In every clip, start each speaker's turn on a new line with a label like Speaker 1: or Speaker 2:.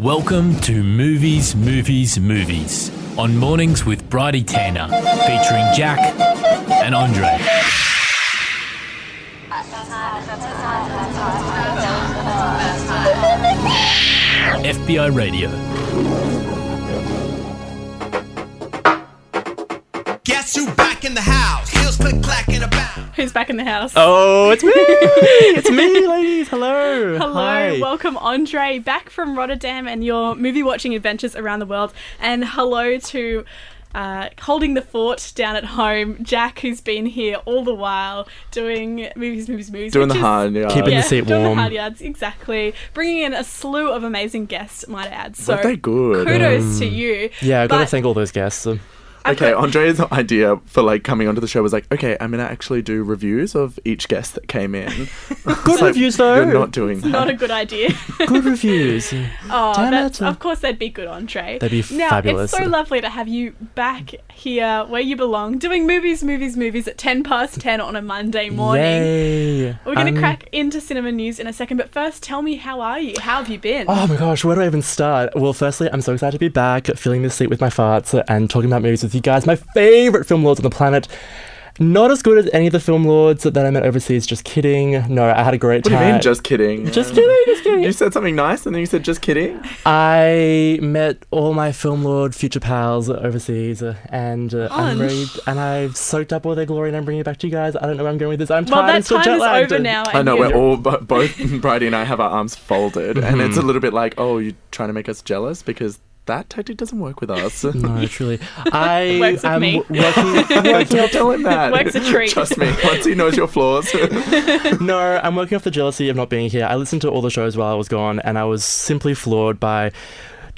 Speaker 1: Welcome to Movies, Movies, Movies on Mornings with Bridie Tanner, featuring Jack and Andre. FBI Radio.
Speaker 2: Guess who back in the house? Heels click clacking about.
Speaker 3: Who's back in the house?
Speaker 4: Oh, it's me! it's me, ladies. Hello.
Speaker 3: Hello,
Speaker 4: Hi.
Speaker 3: welcome Andre back from Rotterdam and your movie watching adventures around the world. And hello to uh, holding the fort down at home, Jack, who's been here all the while doing movies, movies, movies.
Speaker 5: Doing the
Speaker 3: is-
Speaker 5: hard yard.
Speaker 4: Keeping
Speaker 3: Yeah,
Speaker 4: the seat
Speaker 3: doing
Speaker 4: warm.
Speaker 3: the hard yards, exactly. Bringing in a slew of amazing guests, might I add. So
Speaker 5: Weren't they good?
Speaker 3: kudos to you.
Speaker 4: Yeah, I got to thank all those guests. Um,
Speaker 3: I've
Speaker 5: Okay, Andre's idea for like coming onto the show was like, okay, I'm gonna actually do reviews of each guest that came in.
Speaker 4: Good reviews, though.
Speaker 5: You're not doing that.
Speaker 3: Not a good idea.
Speaker 4: Good reviews.
Speaker 3: Oh,
Speaker 4: Damn
Speaker 3: that's,
Speaker 4: it.
Speaker 3: of course they'd be good, Andre.
Speaker 4: They'd be
Speaker 3: now,
Speaker 4: fabulous.
Speaker 3: It's so lovely to have you back here where you belong, doing movies, movies, movies at 10 past 10 on a Monday morning.
Speaker 4: Yay.
Speaker 3: We're going to
Speaker 4: Um,
Speaker 3: crack into cinema news in a second, but first, tell me, how are you? How have you been?
Speaker 4: Oh my gosh, where do I even start? Well, firstly, I'm so excited to be back, filling this seat with my farts and talking about movies with you guys. My favorite film lords on the planet. Not as good as any of the film lords that I met overseas. Just kidding. No, I had a great
Speaker 5: What do
Speaker 4: time.
Speaker 5: you mean, just kidding?
Speaker 4: Just kidding, just kidding.
Speaker 5: You said something nice and then you said just kidding?
Speaker 4: I met all my film lord future pals overseas, uh, and uh, I'm
Speaker 3: Fun.
Speaker 4: And I've soaked up all their glory, and I'm bringing it back to you guys. I don't know where I'm going with this. I'm
Speaker 3: well,
Speaker 4: tired. I'm
Speaker 3: that
Speaker 4: still
Speaker 3: time is
Speaker 4: lagged.
Speaker 3: over now.
Speaker 5: I know,
Speaker 3: you-
Speaker 5: we're all, bo- both Bridie and I have our arms folded, and it's a
Speaker 4: Mhm.
Speaker 5: little bit like, oh, you're trying to make us jealous because that tactic doesn't work with us.
Speaker 4: No, truly. I
Speaker 3: Works with
Speaker 4: am
Speaker 3: me.
Speaker 4: working, working
Speaker 5: Don't tell him that.
Speaker 3: Work's a treat.
Speaker 5: Trust me, once he knows your flaws.
Speaker 4: no, I'm working off the jealousy of not being here. I listened to all the shows while I was gone, and I was simply floored by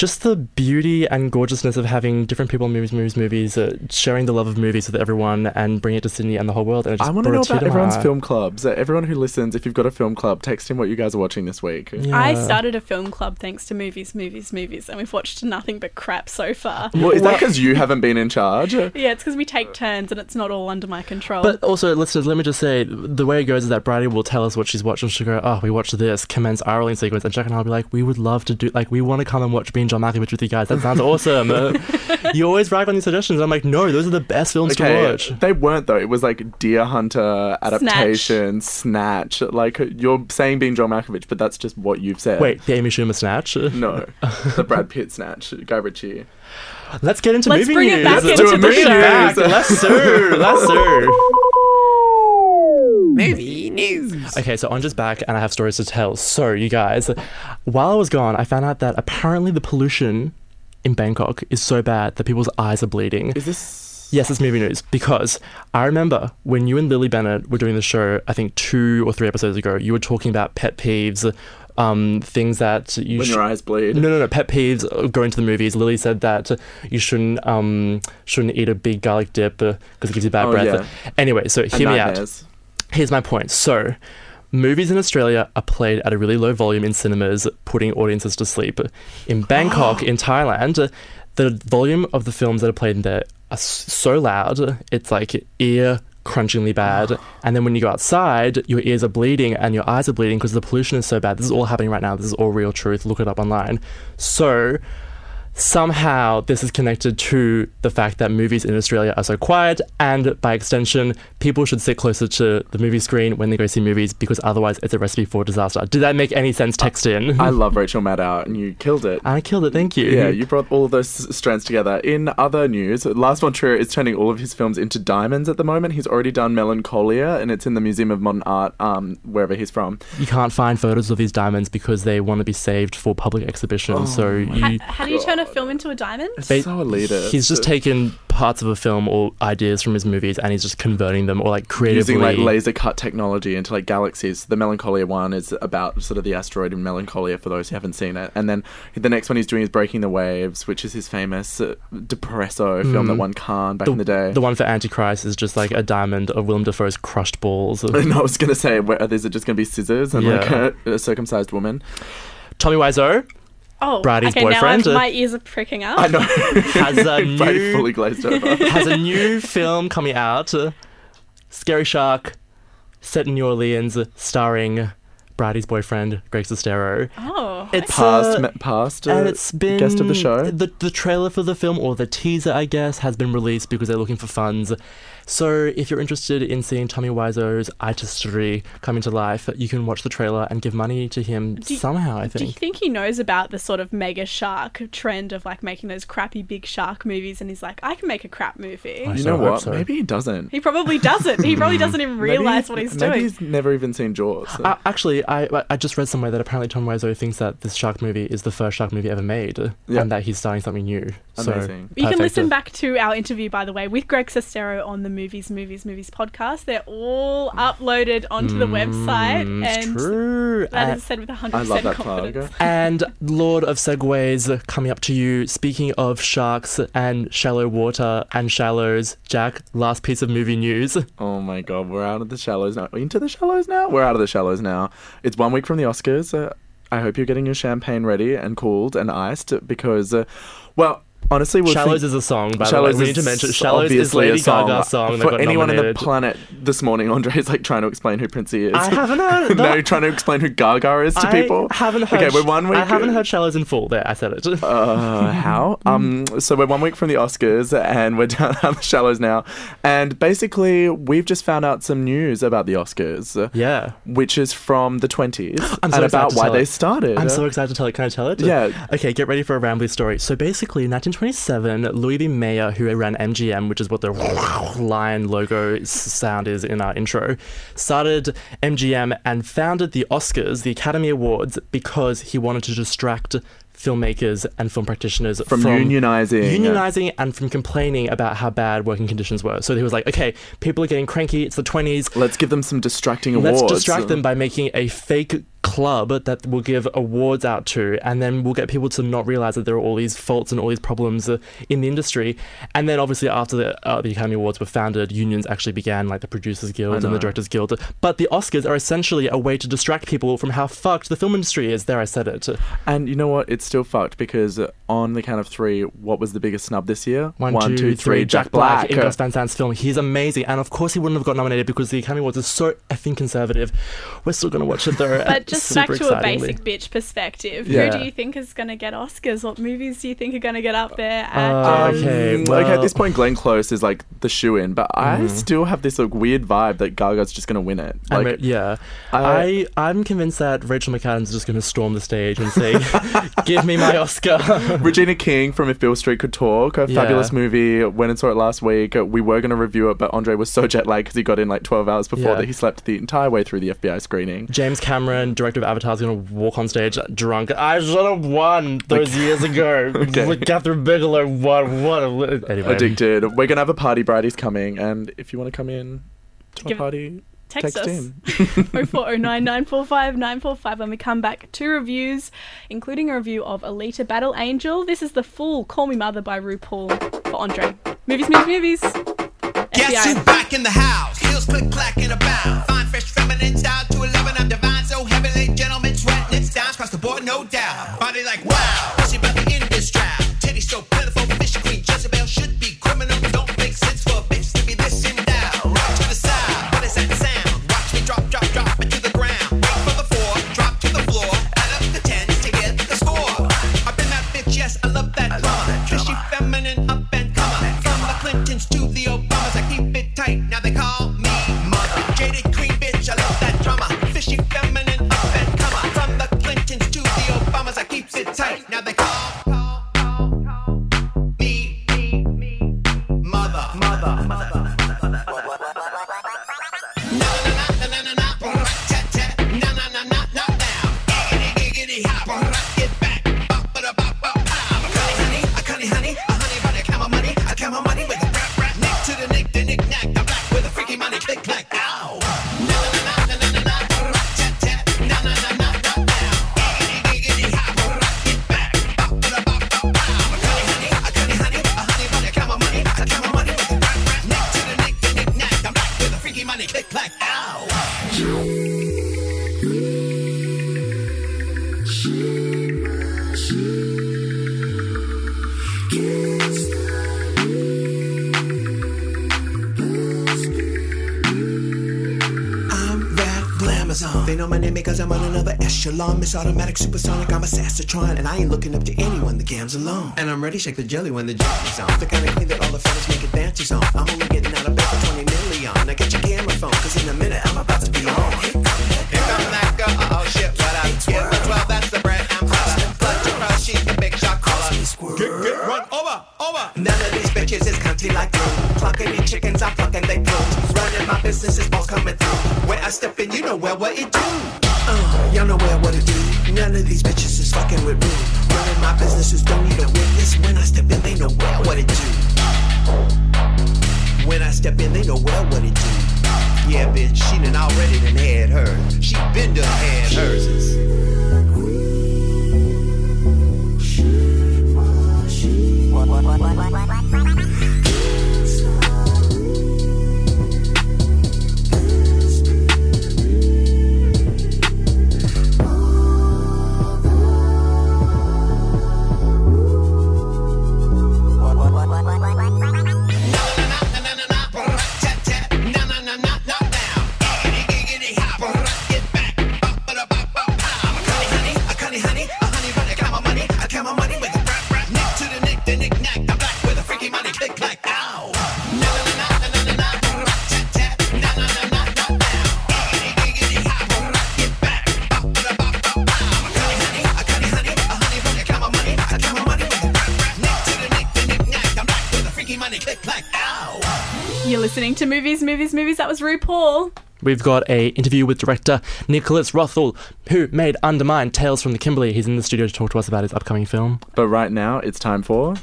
Speaker 4: just the beauty and gorgeousness of having different people in movies, movies, movies, uh, sharing the love of movies with everyone, and bringing it to Sydney and the whole world. And it just
Speaker 5: I want to
Speaker 4: brought
Speaker 5: know
Speaker 4: a
Speaker 5: about everyone's
Speaker 4: eye.
Speaker 5: film clubs. Uh, everyone who listens, if you've got a film club, text him what you guys are watching this week.
Speaker 3: I started a film club thanks to movies, movies, movies, and we've watched nothing but crap so far.
Speaker 5: Well, is that because you haven't been in charge?
Speaker 3: Yeah, it's because we take turns and it's not all under my control.
Speaker 4: But also, listeners, let me just say, the way it goes is that Bridie will tell us what she's watching. she'll go, "Oh, we watched this," commence eye rolling sequence, and Jack and I'll be like, "We would love to do, like, we want to come and watch Being John Malkovich with you guys. That sounds awesome." Uh, you always rag on these suggestions. I'm like, "No, those are the best films to watch."
Speaker 5: they weren't though. It was like Deer Hunter adaptation, Snatch. Like you're saying being John Malkovich, but that's just what you've said.
Speaker 4: Wait, the Amy Schumer snatch.
Speaker 5: no, the Brad Pitt Snatch, Guy Ritchie.
Speaker 4: Let's get into
Speaker 3: Let's
Speaker 4: movie
Speaker 3: bring it
Speaker 4: news.
Speaker 3: back
Speaker 4: Let's
Speaker 3: into
Speaker 4: do
Speaker 3: the
Speaker 4: bring it
Speaker 3: show.
Speaker 4: back. Let's sir. Let's sir.
Speaker 2: Movie news.
Speaker 4: Okay, so I'm just back and I have stories to tell. So, you guys, while I was gone, I found out that apparently the pollution in Bangkok is so bad that people's eyes are bleeding.
Speaker 5: Is this?
Speaker 4: Yes, it's movie news because I remember when you and Lily Bennett were doing the show, I think two or three episodes ago, you were talking about pet peeves, um, things that you
Speaker 5: When
Speaker 4: sh-
Speaker 5: your eyes bleed.
Speaker 4: no, no, no. Pet peeves uh, going to the movies. Lily said that you shouldn't um shouldn't eat a big garlic dip because it gives you bad
Speaker 5: Oh,
Speaker 4: breath.
Speaker 5: yeah.
Speaker 4: Anyway, so
Speaker 5: And
Speaker 4: hear me out. Here's my point. So, movies in Australia are played at a really low volume in cinemas, putting audiences to sleep. In Bangkok, in Thailand, the volume of the films that are played in there are so loud, it's like ear crunchingly bad. And then when you go outside, your ears are bleeding and your eyes are bleeding because the pollution is so bad. This is all happening right now. This is all real truth. Look it up online. So, somehow this is connected to the fact that movies in Australia are so quiet, and by extension, people should sit closer to the movie screen when they go see movies because otherwise it's a recipe for disaster. Did that make any sense? Text in.
Speaker 5: I love Rachel Maddow, and you killed it.
Speaker 4: I killed it. Thank you.
Speaker 5: Yeah, you brought all those strands together. In other news, Lars von Trier is turning all of his films into diamonds at the moment. He's already done Melancholia, and it's in the Museum of Modern Art, um, wherever he's from.
Speaker 4: You can't find photos of these diamonds because they want to be saved for public exhibition. so you.
Speaker 3: how, how do you turn a film into a diamond?
Speaker 4: ba-
Speaker 5: so elitist.
Speaker 4: He's just taken parts of a film or ideas from his movies and he's just converting them or like creatively.
Speaker 5: using like laser cut technology into like galaxies. The Melancholia one is about sort of the asteroid in Melancholia for those who haven't seen it, and then the next one he's doing is Breaking the Waves, which is his famous uh, Depresso film that won Cannes back in the day.
Speaker 4: The one for Antichrist is just like a diamond of Willem Dafoe's crushed balls.
Speaker 5: and I was gonna say, where, is it just gonna be scissors and like
Speaker 4: Yeah.
Speaker 5: a, a circumcised woman?
Speaker 4: Tommy Wiseau
Speaker 3: Oh,
Speaker 4: Bridie's
Speaker 3: okay,
Speaker 4: boyfriend.
Speaker 3: now I'm, my ears are pricking up.
Speaker 5: I know.
Speaker 4: has a
Speaker 5: Brady fully
Speaker 4: new
Speaker 5: glazed over.
Speaker 4: has a new film coming out, uh, Scary Shark, set in New Orleans, starring Bridie's boyfriend Greg Sestero.
Speaker 3: Oh, Oh,
Speaker 4: It's
Speaker 5: past
Speaker 4: uh,
Speaker 5: past uh,
Speaker 4: and it's been
Speaker 5: guest of the show.
Speaker 4: The the trailer for the film or the teaser, I guess, has been released because they're looking for funds. So if you're interested in seeing Tommy Wiseau's artistry come into life, you can watch the trailer and give money to him
Speaker 3: Do you-
Speaker 4: somehow. I think.
Speaker 3: Do you
Speaker 4: think.
Speaker 3: think he knows about the sort of mega shark trend of like making those crappy big shark movies and he's like, I can make a crap movie?
Speaker 4: I
Speaker 5: you know what?
Speaker 4: so.
Speaker 5: Maybe he doesn't.
Speaker 3: He probably doesn't. He probably doesn't even realize
Speaker 5: he's-
Speaker 3: what he's
Speaker 5: maybe
Speaker 3: doing.
Speaker 5: he's never even seen Jaws.
Speaker 4: Uh, actually, I I just read somewhere that apparently Tom Wiseau thinks that this shark movie is the first shark movie ever made,
Speaker 5: Yeah.
Speaker 4: and that he's starting something new. So,
Speaker 5: Amazing.
Speaker 3: You can listen back to our interview, by the way, with Greg Sestero on the Movies, Movies, Movies podcast. They're all uploaded onto the website,
Speaker 4: Mm, it's
Speaker 3: and
Speaker 4: true.
Speaker 3: that
Speaker 4: Uh,
Speaker 3: said with 100%
Speaker 5: I love that plug.
Speaker 3: confidence.
Speaker 4: And Lord of segues coming up to you. Speaking of sharks and shallow water and shallows, Jack, last piece of movie news.
Speaker 5: Oh my god, we're out of the shallows now. Into the shallows now? We're out of the shallows now. It's one week from the Oscars. Uh, I hope you're getting your champagne ready and cooled and iced because, uh, well, honestly, we'll
Speaker 4: Shallows
Speaker 5: think-
Speaker 4: is a song, by
Speaker 5: Shallows
Speaker 4: the way. We
Speaker 5: is
Speaker 4: need to mention Shallows is Lady
Speaker 5: a song.
Speaker 4: Gaga's song that
Speaker 5: For
Speaker 4: got
Speaker 5: anyone on
Speaker 4: nominated.
Speaker 5: the planet this morning, Andre is like trying to explain who Princey is.
Speaker 4: I haven't heard
Speaker 5: no, trying to explain who Gaga is to
Speaker 4: I
Speaker 5: people.
Speaker 4: haven't heard.
Speaker 5: Okay, we're one week.
Speaker 4: I haven't heard Shallows in full. There, I said it.
Speaker 5: Uh, how? Um, so we're one week from the Oscars, and we're down on the shallows now. And basically, we've just found out some news about the Oscars,
Speaker 4: yeah.
Speaker 5: which is from the twenties,
Speaker 4: I'm
Speaker 5: and
Speaker 4: so excited
Speaker 5: about
Speaker 4: to
Speaker 5: why
Speaker 4: tell
Speaker 5: they
Speaker 4: it.
Speaker 5: started.
Speaker 4: I'm so excited to tell it. Can I tell it?
Speaker 5: Yeah.
Speaker 4: Okay, get ready for a rambly story. So basically, 1927, Louis B. Mayer, who ran MGM, which is what the lion logo sound is in our intro, started MGM and founded the Oscars, the Academy Awards, because he wanted to distract filmmakers and film practitioners
Speaker 5: From unionizing.
Speaker 4: unionizing and from complaining about how bad working conditions were. So he was like, okay, people are getting cranky. It's the 20s.
Speaker 5: Let's give them some distracting awards.
Speaker 4: Let's distract them by making a fake club that we'll give awards out to, and then we'll get people to not realize that there are all these faults and all these problems uh, in the industry. And then, obviously, after the, uh, the Academy Awards were founded, unions actually began, like the Producers Guild and the Directors Guild. But the Oscars are essentially a way to distract people from how fucked the film industry is. There, I said it.
Speaker 5: And you know what? It's still fucked because uh, on the count of three, what was the biggest snub this year?
Speaker 4: One, two, three. Jack Black in Gus Van Sant's film. He's amazing, and of course he wouldn't have got nominated because the Academy Awards is so effing conservative. We're still gonna watch it though.
Speaker 3: But just back
Speaker 4: super
Speaker 3: to a basic bitch perspective,
Speaker 5: Yeah.
Speaker 3: who do you think is going to get Oscars? What movies do you think are going to get up there?
Speaker 4: Uh,
Speaker 3: Actors?
Speaker 4: okay,
Speaker 5: Mm, like at this point, Glenn Close is like the shoe in, but I
Speaker 4: Mm-hmm.
Speaker 5: still have this like weird vibe that Gaga's just gonna win it.
Speaker 4: I'm
Speaker 5: Like,
Speaker 4: yeah,
Speaker 5: I-
Speaker 4: I I'm convinced that Rachel McAdams is just going to storm the stage and say, "Give me my Oscar."
Speaker 5: Regina King from If Beale Street Could Talk, a
Speaker 4: Yeah.
Speaker 5: fabulous movie. Went and saw it last week. Uh, We were going to review it, but Andre was so jet lagged because he got in like 12 hours before
Speaker 4: Yeah.
Speaker 5: that he slept the entire way through the FBI screening.
Speaker 4: James Cameron, director of Avatar, is going to walk on stage drunk. I should have won those years ago.
Speaker 5: Okay.
Speaker 4: Like Kathryn Bigelow won. What? A, anyway,
Speaker 5: Addicted. We're going to have a party. Bridie's coming. And if you want to come in to
Speaker 3: Give-
Speaker 5: a party,
Speaker 3: Text,
Speaker 5: text
Speaker 3: us.
Speaker 5: in.
Speaker 3: 0409 945 945 when we come back. Two reviews, including a review of Alita Battle Angel. This is the full Call Me Mother by RuPaul for Andre. Movies, movies, movies.
Speaker 2: Guess
Speaker 3: FBI.
Speaker 2: who back in the house? Heels click clack in a bound. Fine, fresh, feminine style to 11. I'm divine, so heavily. Gentlemen sweating, it's down across the board, no doubt. Body like wow. Echelon, Miss Automatic, Supersonic, I'm a Sassatron, and I ain't looking up to anyone, the gam's alone. And I'm ready, to shake the jelly when the jelly's on. The kind of clean that all the fellas make advances on. I'm only getting out of bed for 20 million. Now get your camera phone, cause in a minute I'm about to be on. Here come that girl, oh shit, what up? Her 12, that's the bread and butter. Blood to she's the big shot caller. Get, get, run, over, over. None of these bitches is country like you. Plucking these chickens, coming through. Where I step in, you know well what it do. Uh, y'all know well what it do. None of these bitches is fucking with me. Running my business is don't need a witness. When I step in, they know well what it do. When I step in, they know well what it do. Yeah, bitch, she done already done had hers. She been done had hers.
Speaker 3: To Movies, Movies, Movies. That was RuPaul.
Speaker 4: We've got a interview with director Nicholas Wrathall, who made Undermined Tales from the Kimberley. He's in the studio to talk to us about his upcoming film.
Speaker 5: But right now, it's time for.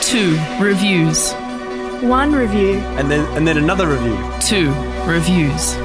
Speaker 6: Two reviews.
Speaker 3: One review.
Speaker 7: and then and then another review.
Speaker 6: Two reviews.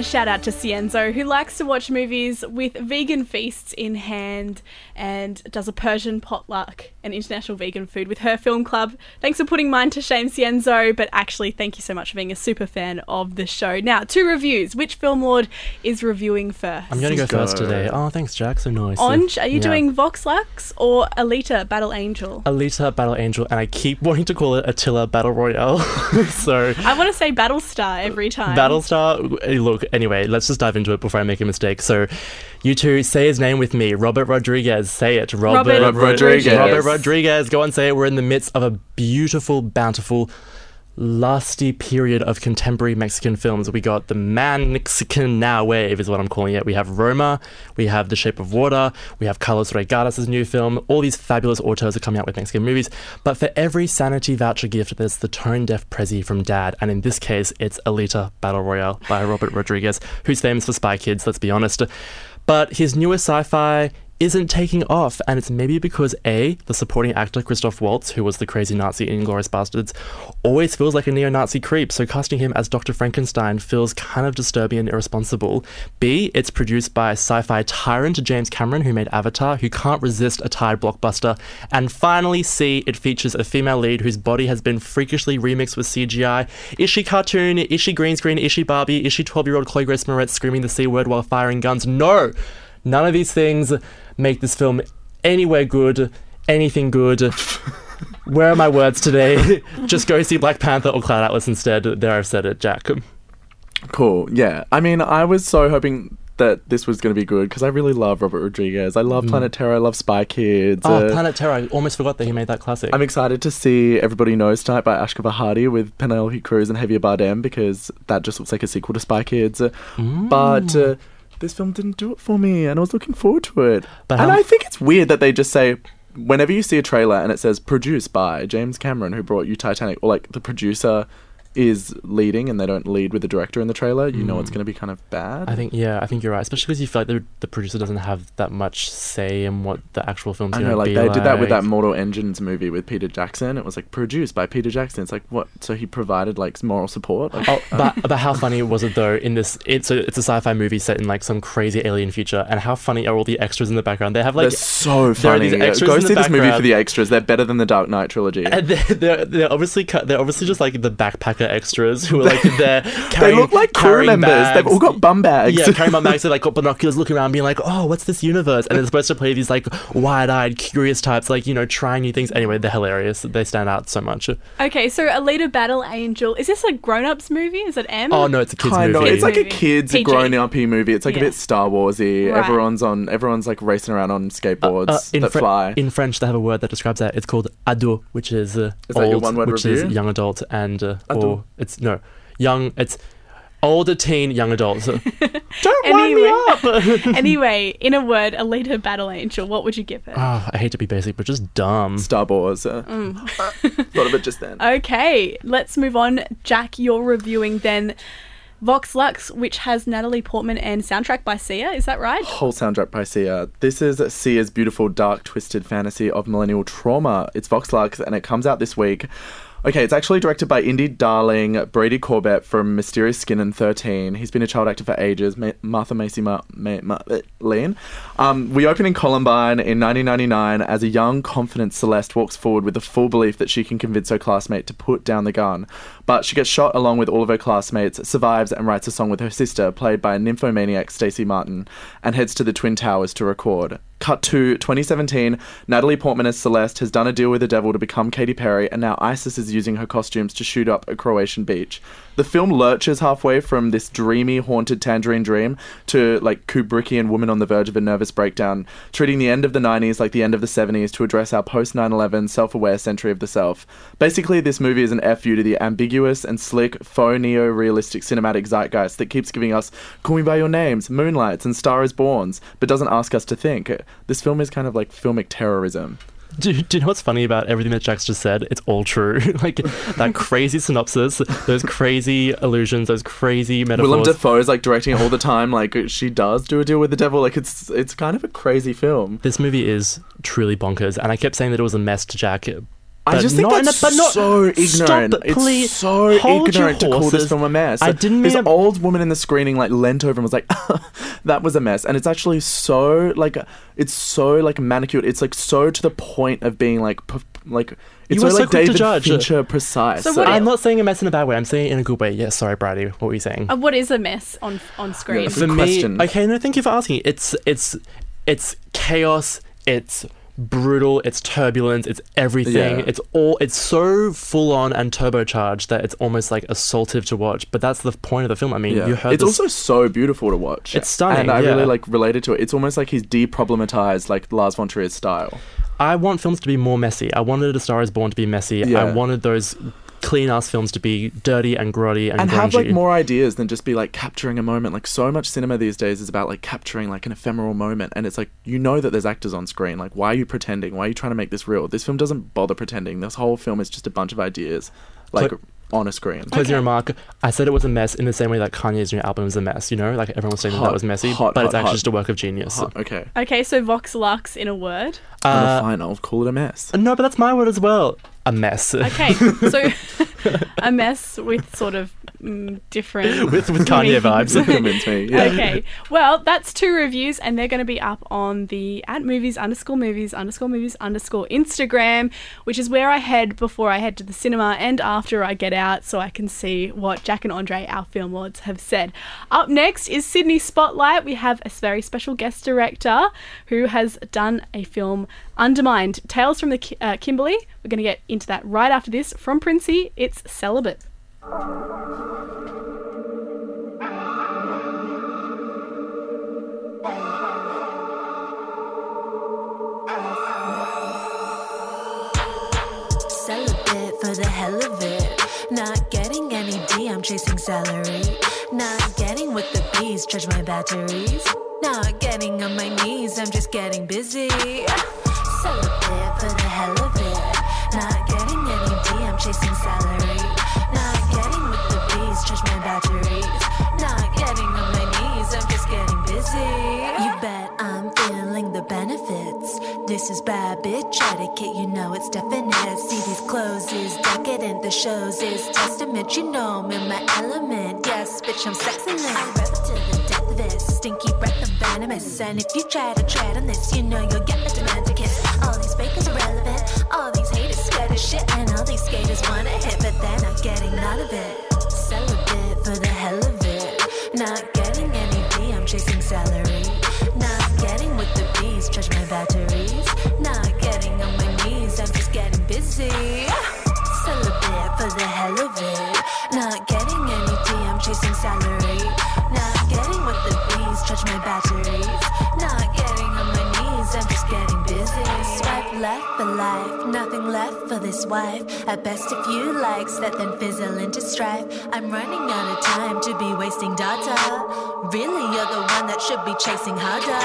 Speaker 3: A shout out to Cienzo, who likes to watch movies with vegan feasts in hand and does a Persian potluck and international vegan food with her film club. Thanks for putting mine to shame, Cienzo, but actually, thank you so much for being a super fan of the show. Now, two reviews. Which film lord is reviewing first?
Speaker 4: I'm going to go
Speaker 5: Go.
Speaker 4: first today. Oh, thanks, Jack. So nice.
Speaker 3: Onj, are you
Speaker 4: Yeah.
Speaker 3: doing Vox Lux or Alita Battle Angel?
Speaker 4: Alita Battle Angel, and I keep wanting to call it Attila Battle Royale. so,
Speaker 3: I want to say Battlestar every time.
Speaker 4: Battlestar. Look, anyway, let's just dive into it before I make a mistake. So, you two say his name with me. Robert Rodriguez. Say it. Robert,
Speaker 3: Robert
Speaker 5: Rodriguez.
Speaker 4: Robert Rodriguez. Go on, say it. We're in the midst of a beautiful, bountiful, lusty period of contemporary Mexican films. We got the Man Mexican Now wave, is what I'm calling it. We have Roma, we have The Shape of Water, we have Carlos Reygadas' new film. All these fabulous auteurs are coming out with Mexican movies. But for every sanity voucher gift, there's the tone deaf Prezi from Dad. And in this case, it's Alita Battle Royale by Robert Rodriguez, who's famous for Spy Kids, let's be honest. But his newest sci fi isn't taking off, and it's maybe because A, the supporting actor Christoph Waltz, who was the crazy Nazi in Inglourious Basterds, always feels like a neo Nazi creep, so casting him as Dr. Frankenstein feels kind of disturbing and irresponsible. B, it's produced by sci fi tyrant James Cameron, who made Avatar, who can't resist a tired blockbuster. And finally, C, it features a female lead whose body has been freakishly remixed with CGI. Is she cartoon? Is she green screen? Is she Barbie? Is she 12 year old Chloe Grace Moretz screaming the C word while firing guns? No! None of these things make this film anywhere good, anything good. Where are my words today? Just go see Black Panther or Cloud Atlas instead. There, I've said it, Jack.
Speaker 5: Cool. Yeah. I mean, I was so hoping that this was going to be good because I really love Robert Rodriguez. I love Planet Terror. I love Spy Kids.
Speaker 4: Oh,
Speaker 5: uh,
Speaker 4: Planet Terror. I almost forgot that he made that classic.
Speaker 5: I'm excited to see Everybody Knows Tonight by Asghar Farhadi with Penelope Cruz and Javier Bardem because that just looks like a sequel to Spy Kids. But uh, this film didn't do it for me, and I was looking forward to it.
Speaker 4: But
Speaker 5: and I think it's weird that they just say, whenever you see a trailer and it says produced by James Cameron, who brought you Titanic, or like the producer is leading and they don't lead with the director in the trailer, you know it's mm. going to be kind of bad.
Speaker 4: I think, yeah, I think you're right. Especially because you feel like the, the producer doesn't have that much say in what the actual film's
Speaker 5: I
Speaker 4: going to
Speaker 5: know, like
Speaker 4: be
Speaker 5: they did that with that. Mortal Engines movie with Peter Jackson. It was like produced by Peter Jackson. It's like what? So he provided like moral support. Like,
Speaker 4: Oh, uh, but but how funny was it though? In this, it's a it's a sci-fi movie set in like some crazy alien future, and how funny are all the extras in the background? They have like
Speaker 5: they're so
Speaker 4: there are
Speaker 5: funny.
Speaker 4: these
Speaker 5: Go see this movie for the extras. They're better than the Dark Knight trilogy.
Speaker 4: And they're, they're, they're obviously cut, they're obviously just like the backpackers Tucker extras who are like there.
Speaker 5: They look like crew
Speaker 4: carrying
Speaker 5: members. They've all got bum bags.
Speaker 4: Yeah, carrying my bags, they've like got binoculars, looking around, being like, "Oh, what's this universe?" And they're supposed to play these like wide-eyed, curious types, like you know, trying new things. Anyway, they're hilarious. They stand out so much.
Speaker 3: Okay, so Alita Battle Angel. Is this a grown-ups movie? Is it M?
Speaker 4: Oh no, it's a kids
Speaker 5: kind of.
Speaker 4: movie.
Speaker 5: It's like a kids
Speaker 3: PG.
Speaker 5: grown up movie. It's like
Speaker 3: Yeah.
Speaker 5: a bit Star Warsy.
Speaker 3: Right.
Speaker 5: Everyone's on. Everyone's like racing around on skateboards
Speaker 4: Uh, in,
Speaker 5: that
Speaker 4: Fre-
Speaker 5: fly.
Speaker 4: in French, they have a word that describes that. It's called ado, which is, uh,
Speaker 5: Is that your
Speaker 4: old,
Speaker 5: one-word
Speaker 4: which
Speaker 5: review?
Speaker 4: is young adult, and uh,
Speaker 5: Ado.
Speaker 4: it's no young. It's older teen, young adult. So-
Speaker 5: Don't wind me
Speaker 3: Anyway.
Speaker 5: up.
Speaker 3: anyway, in a word, Alita Battle Angel. What would you give it?
Speaker 4: Ah, I hate to be basic, but just dumb.
Speaker 5: Star Wars. Uh,
Speaker 3: Mm.
Speaker 5: thought of it just then.
Speaker 3: Okay, let's move on. Jack, you're reviewing then Vox Lux, which has Natalie Portman and soundtrack by Sia. Is that right?
Speaker 5: Whole soundtrack by Sia. This is Sia's beautiful, dark, twisted fantasy of millennial trauma. It's Vox Lux, and it comes out this week. Okay, it's actually directed by indie darling Brady Corbet from Mysterious Skin and 13. He's been a child actor for ages. Ma- Martha Macy Ma- Ma- Ma- Lane. Um, we open in Columbine in 1999 as a young, confident Celeste walks forward with the full belief that she can convince her classmate to put down the gun. But she gets shot along with all of her classmates, survives, and writes a song with her sister, played by nymphomaniac Stacy Martin, and heads to the Twin Towers to record. Cut to 2017, Natalie Portman as Celeste has done a deal with the devil to become Katy Perry, and now ISIS is using her costumes to shoot up a Croatian beach. The film lurches halfway from this dreamy, haunted tangerine dream to like Kubrickian woman on the verge of a nervous breakdown, treating the end of the 90s like the end of the 70s to address our post 9 11 self aware century of the self. Basically, this movie is an FU to the ambiguous and slick, faux neo realistic cinematic zeitgeist that keeps giving us Call Me By Your Names, Moonlights, and Star is Borns, but doesn't ask us to think. This film is kind of like filmic terrorism.
Speaker 4: Do, do you know what's funny about everything that Jack's just said? It's all true. like that crazy synopsis, those crazy illusions, those crazy metaphors.
Speaker 5: Willem Dafoe is like directing it all the time. Like she does do a deal with the devil. Like it's it's kind of a crazy film.
Speaker 4: this movie is truly bonkers, and I kept saying that it was a mess to Jack.
Speaker 5: I just think
Speaker 4: not in
Speaker 5: that's
Speaker 4: a- but not-
Speaker 5: so ignorant.
Speaker 4: Stop,
Speaker 5: it's
Speaker 4: please.
Speaker 5: so ignorant to call this film a mess.
Speaker 4: I didn't
Speaker 5: This
Speaker 4: mean a-
Speaker 5: old woman in the screening like leant over and was like, "That was a mess," and it's actually so like it's so like manicured. It's like so to the point of being like p- like it's
Speaker 4: You
Speaker 5: so
Speaker 4: were so
Speaker 5: like
Speaker 4: quick to
Speaker 5: David
Speaker 4: judge.
Speaker 5: Fincher precise.
Speaker 3: So what
Speaker 4: I'm not saying a mess in a bad way. I'm saying it in a good way. Yes, sorry, Brady. What were you saying?
Speaker 3: Uh, what is a mess on on screen?
Speaker 5: Yeah,
Speaker 4: For me,
Speaker 5: question.
Speaker 4: okay, no, thank you for asking. It's it's it's chaos. It's brutal. It's turbulence. It's everything.
Speaker 5: Yeah.
Speaker 4: It's all. It's so full on and turbocharged that it's almost like assaultive to watch. But that's the point of the film. I mean,
Speaker 5: Yeah.
Speaker 4: you heard
Speaker 5: it's
Speaker 4: this.
Speaker 5: also so beautiful to watch.
Speaker 4: It's stunning,
Speaker 5: and I
Speaker 4: yeah.
Speaker 5: really like related to it. It's almost like he's deproblematized like Lars von Trier's style.
Speaker 4: I want films to be more messy. I wanted A Star Is Born to be messy. I wanted those clean ass films to be dirty and grotty and,
Speaker 5: and
Speaker 4: grungy.
Speaker 5: have like more ideas than just be like capturing a moment. Like so much cinema these days is about like capturing like an ephemeral moment, and it's like you know that there's actors on screen. Like why are you pretending? Why are you trying to make this real? This film doesn't bother pretending. This whole film is just a bunch of ideas, like
Speaker 4: Cl-
Speaker 5: on a screen.
Speaker 4: Closing
Speaker 3: Okay.
Speaker 4: remark. I said it was a mess in the same way that Kanye's new album is a mess. You know, like everyone was saying that,
Speaker 5: Hot,
Speaker 4: that was messy,
Speaker 5: hot,
Speaker 4: but it's actually
Speaker 5: hot.
Speaker 4: just a work of genius.
Speaker 5: Huh, okay,
Speaker 3: Okay, so Vox Lux in a word.
Speaker 4: Uh,
Speaker 5: fine. I'll call it a mess.
Speaker 4: no, but that's my word as well. A mess.
Speaker 3: Okay, so a mess with sort of mm, different
Speaker 4: with with Kanye vibes.
Speaker 5: Convince me. Yeah.
Speaker 3: Okay, well, that's two reviews, and they're going to be up on the at movies underscore movies underscore movies underscore Instagram, which is where I head before I head to the cinema and after I get out, so I can see what Jack and Andre, our film lords, have said. Up next is Sydney Spotlight. We have a very special guest director who has done a film, Undermined Tales from the Ki- uh, Kimberley. We're going to get into that right after this from Princey. It's Celibate.
Speaker 7: Celibate for the hell of it. Not getting any D, I'm chasing salary. Not getting with the bees, charge my batteries. Not getting on my knees, I'm just getting busy. Celibate for the hell of it. Not getting any D, I'm chasing salary. The charge my batteries. Not getting on my knees, I'm just getting busy. You bet I'm feeling the benefits. This is bad bitch etiquette, you know it's definite. See these clothes is decadent, the shows is testament. You know I'm in my element. Yes, bitch, I'm sexing it. I rep to the death of this. Stinky breath of venomous. And if you try to tread on this, you know you'll get demand to kiss. All these fakers are relevant. All these haters scared of shit. And all these skaters wanna hit, but they're not getting none of it. Hell of it. Not getting any D, I'm chasing salary. Not getting with the bees, charge my batteries. Life, nothing left for this wife. At best, a few likes that then fizzle into strife. I'm running out of time to be wasting data. Really, you're the one that should be chasing harder.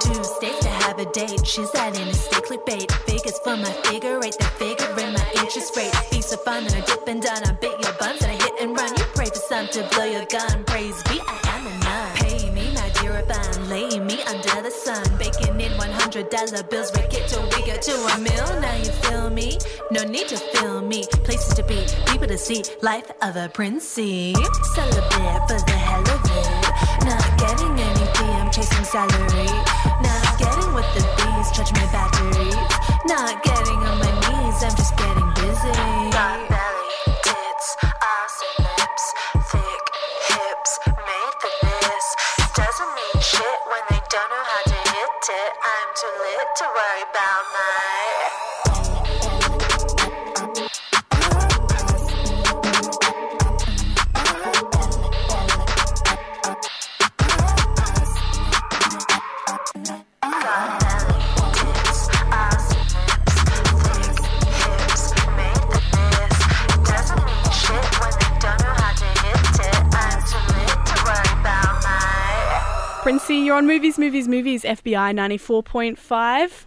Speaker 7: Two states to have a date, she's in a stick clickbait. Figures for my figure eight, the figure in my interest rate. Be so fun and I dip and down, I bit your buns and I hit and run. You pray for some to blow your gun. Praise be, I am a nun. Pay me, my dear, a bun. Lay me under the sun. Baking in $100 bills, break it till we get to a mill. Now you feel me? No need to feel me. Places to be, people to see. Life of a princey. Celibate for the hell of it. Not getting any D, I'm chasing salary. Not getting with the bees, charge my batteries. Not getting on my knees, I'm just getting busy. Worry about my.
Speaker 3: On Movies, Movies, Movies, FBI 94.5.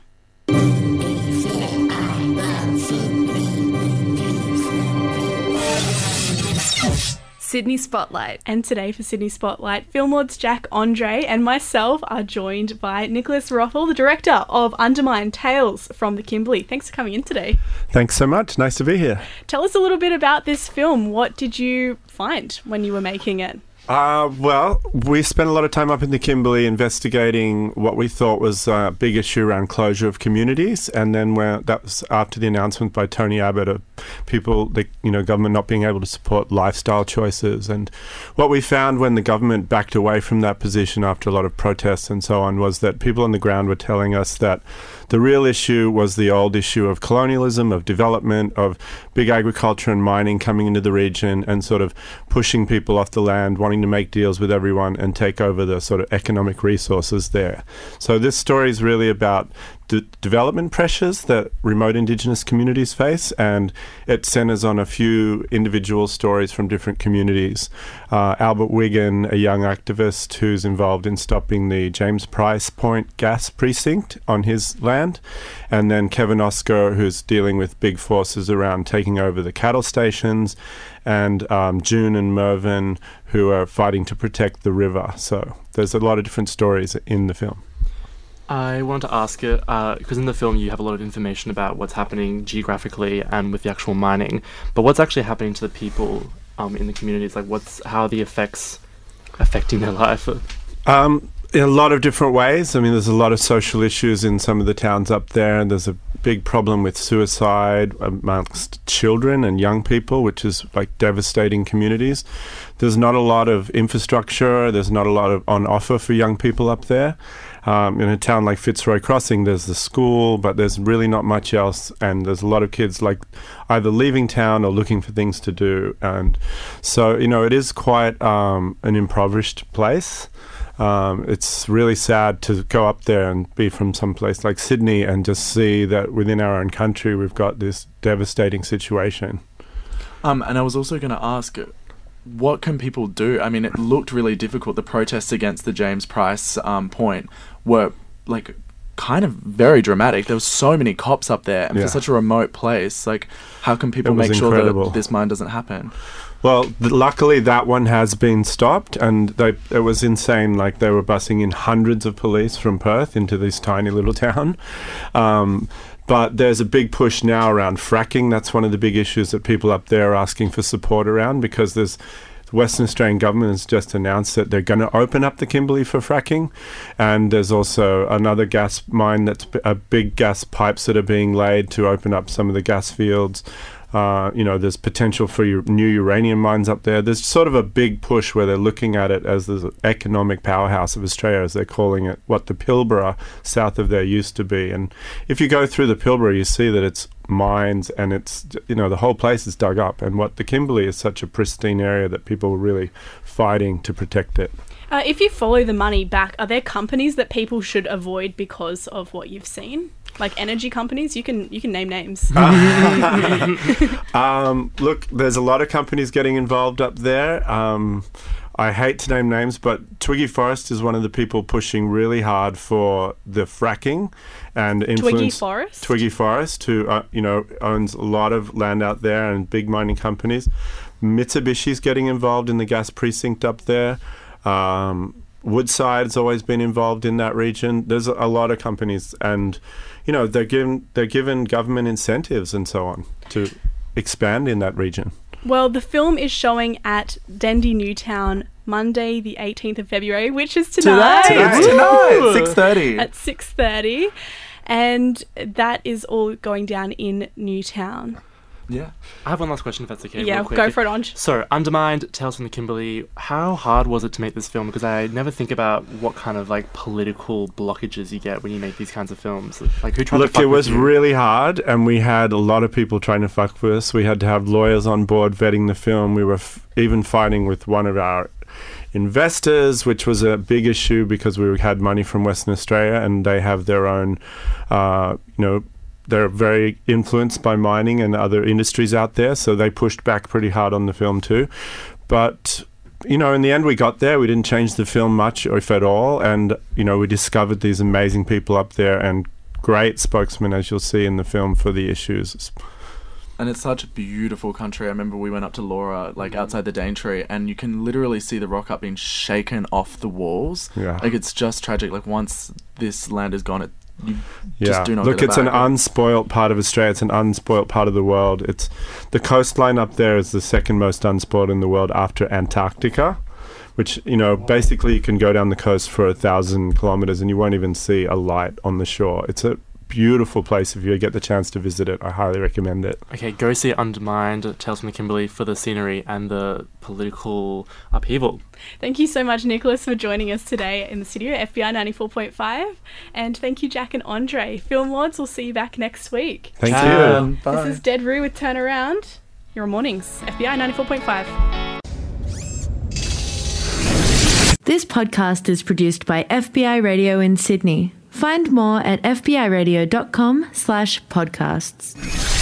Speaker 6: Sydney Spotlight.
Speaker 3: And today for Sydney Spotlight, Film Lords Jack Andre and myself are joined by Nicholas Wrathall, the director of Undermined Tales from the Kimberley. Thanks for coming in today.
Speaker 8: Thanks so much. Nice to be here.
Speaker 3: Tell us a little bit about this film. What did you find when you were making it?
Speaker 8: Uh, well, we spent a lot of time up in the Kimberley investigating what we thought was a big issue around closure of communities, and then that was after the announcement by Tony Abbott of people, the you know, government not being able to support lifestyle choices, and what we found when the government backed away from that position after a lot of protests and so on was that people on the ground were telling us that the real issue was the old issue of colonialism, of development, of big agriculture and mining coming into the region and sort of pushing people off the land, wanting to make deals with everyone and take over the sort of economic resources there. So this story is really about de- development pressures that remote Indigenous communities face, and it centres on a few individual stories from different communities. Uh, Albert Wiggan, a young activist who's involved in stopping the James Price Point gas precinct on his land, and then Kevin Oscar, who's dealing with big forces around taking over the cattle stations, and um, June and Mervyn, who are fighting to protect the river. So there's a lot of different stories in the film.
Speaker 4: I wanted to ask it because in the film you have a lot of information about what's happening geographically and with the actual mining, but what's actually happening to the people um, in the communities? Like, what's how are the effects affecting their life?
Speaker 8: Um, in a lot of different ways. I mean, there's a lot of social issues in some of the towns up there, and there's a big problem with suicide amongst children and young people, which is like devastating communities. There's not a lot of infrastructure. There's not a lot of on offer for young people up there. Um, in a town like Fitzroy Crossing, there's the school, but there's really not much else, and there's a lot of kids like either leaving town or looking for things to do, and so you know it is quite um, an impoverished place. Um, it's really sad to go up there and be from some place like Sydney and just see that within our own country we've got this devastating situation.
Speaker 5: Um, and I was also going to ask, what can people do? I mean, it looked really difficult. The protests against the James Price um, point were like kind of very dramatic. There was so many cops up there, and
Speaker 8: Yeah.
Speaker 5: for such a remote place, like how can people make sure that this mine doesn't happen?
Speaker 8: Well, th- luckily that one has been stopped, and they, it was insane. Like they were bussing in hundreds of police from Perth into this tiny little town. Um, but there's a big push now around fracking. That's one of the big issues that people up there are asking for support around because there's the Western Australian government has just announced that they're going to open up the Kimberley for fracking, and there's also another gas mine that's a big gas pipes that are being laid to open up some of the gas fields. Uh, you know, there's potential for new uranium mines up there. There's sort of a big push where they're looking at it as the economic powerhouse of Australia, as they're calling it, what the Pilbara south of there used to be. And if you go through the Pilbara, you see that it's mines and it's, you know, the whole place is dug up. And what the Kimberley is such a pristine area that people are really fighting to protect it.
Speaker 3: Uh, if you follow the money back, are there companies that people should avoid because of what you've seen? Like energy companies, you can you can name names.
Speaker 8: Um, look, there's a lot of companies getting involved up there. Um, I hate to name names, but Twiggy Forrest is one of the people pushing really hard for the fracking and influence.
Speaker 3: Forrest?
Speaker 8: Twiggy Forrest, who uh, you know owns a lot of land out there and big mining companies. Mitsubishi's getting involved in the gas precinct up there. Um, Woodside's always been involved in that region. There's a, a lot of companies, and you know they're given they're given government incentives and so on to expand in that region.
Speaker 3: Well, the film is showing at Dendy Newtown Monday, the 18th of February, which is tonight.
Speaker 5: It's tonight, six thirty.
Speaker 3: At 6:30, and that is all going down in Newtown.
Speaker 5: Yeah.
Speaker 4: I have one last question, if that's okay.
Speaker 3: yeah,
Speaker 4: real quick.
Speaker 3: go for it, Ange.
Speaker 4: So, Undermined, Tales from the Kimberley. How hard was it to make this film? Because I never think about what kind of like political blockages you get when you make these kinds of films. Like, who tried to
Speaker 8: Look, it was
Speaker 4: you?
Speaker 8: really hard, and we had a lot of people trying to fuck with us. We had to have lawyers on board vetting the film. We were f- even fighting with one of our investors, which was a big issue because we had money from Western Australia, and they have their own, uh, you know. They're very influenced by mining and other industries out there, so they pushed back pretty hard on the film too. But you know, in the end, we got there. We didn't change the film much, if at all. And, you know, we discovered these amazing people up there and great spokesmen, as you'll see in the film, for the issues.
Speaker 5: And it's such a beautiful country. I remember we went up to Laura, like outside the Daintree, and you can literally see the rock art being shaken off the walls.
Speaker 8: Yeah.
Speaker 5: Like it's just tragic. Like once this land is gone, it you
Speaker 8: Yeah.
Speaker 5: just do not
Speaker 8: Look, it's an
Speaker 5: back.
Speaker 8: unspoilt part of Australia. It's an unspoilt part of the world. It's the coastline up there is the second most unspoiled in the world after Antarctica. Which you know, basically, you can go down the coast for a thousand kilometers and you won't even see a light on the shore. It's a beautiful place. If you get the chance to visit it, I highly recommend it.
Speaker 4: Okay, go see Undermined, Tales from the Kimberley for the scenery and the political upheaval.
Speaker 3: Thank you so much, Nicholas, for joining us today in the studio, FBI 94.5. And thank you, Jack and Andre. Film Lords, we'll see you back next week.
Speaker 8: Thank
Speaker 4: Ciao.
Speaker 8: you.
Speaker 3: This is Dead Roo with Turnaround. Your mornings, FBI 94.5.
Speaker 7: This podcast is produced by FBI Radio in Sydney. Find more at fbiradio.com slash podcasts.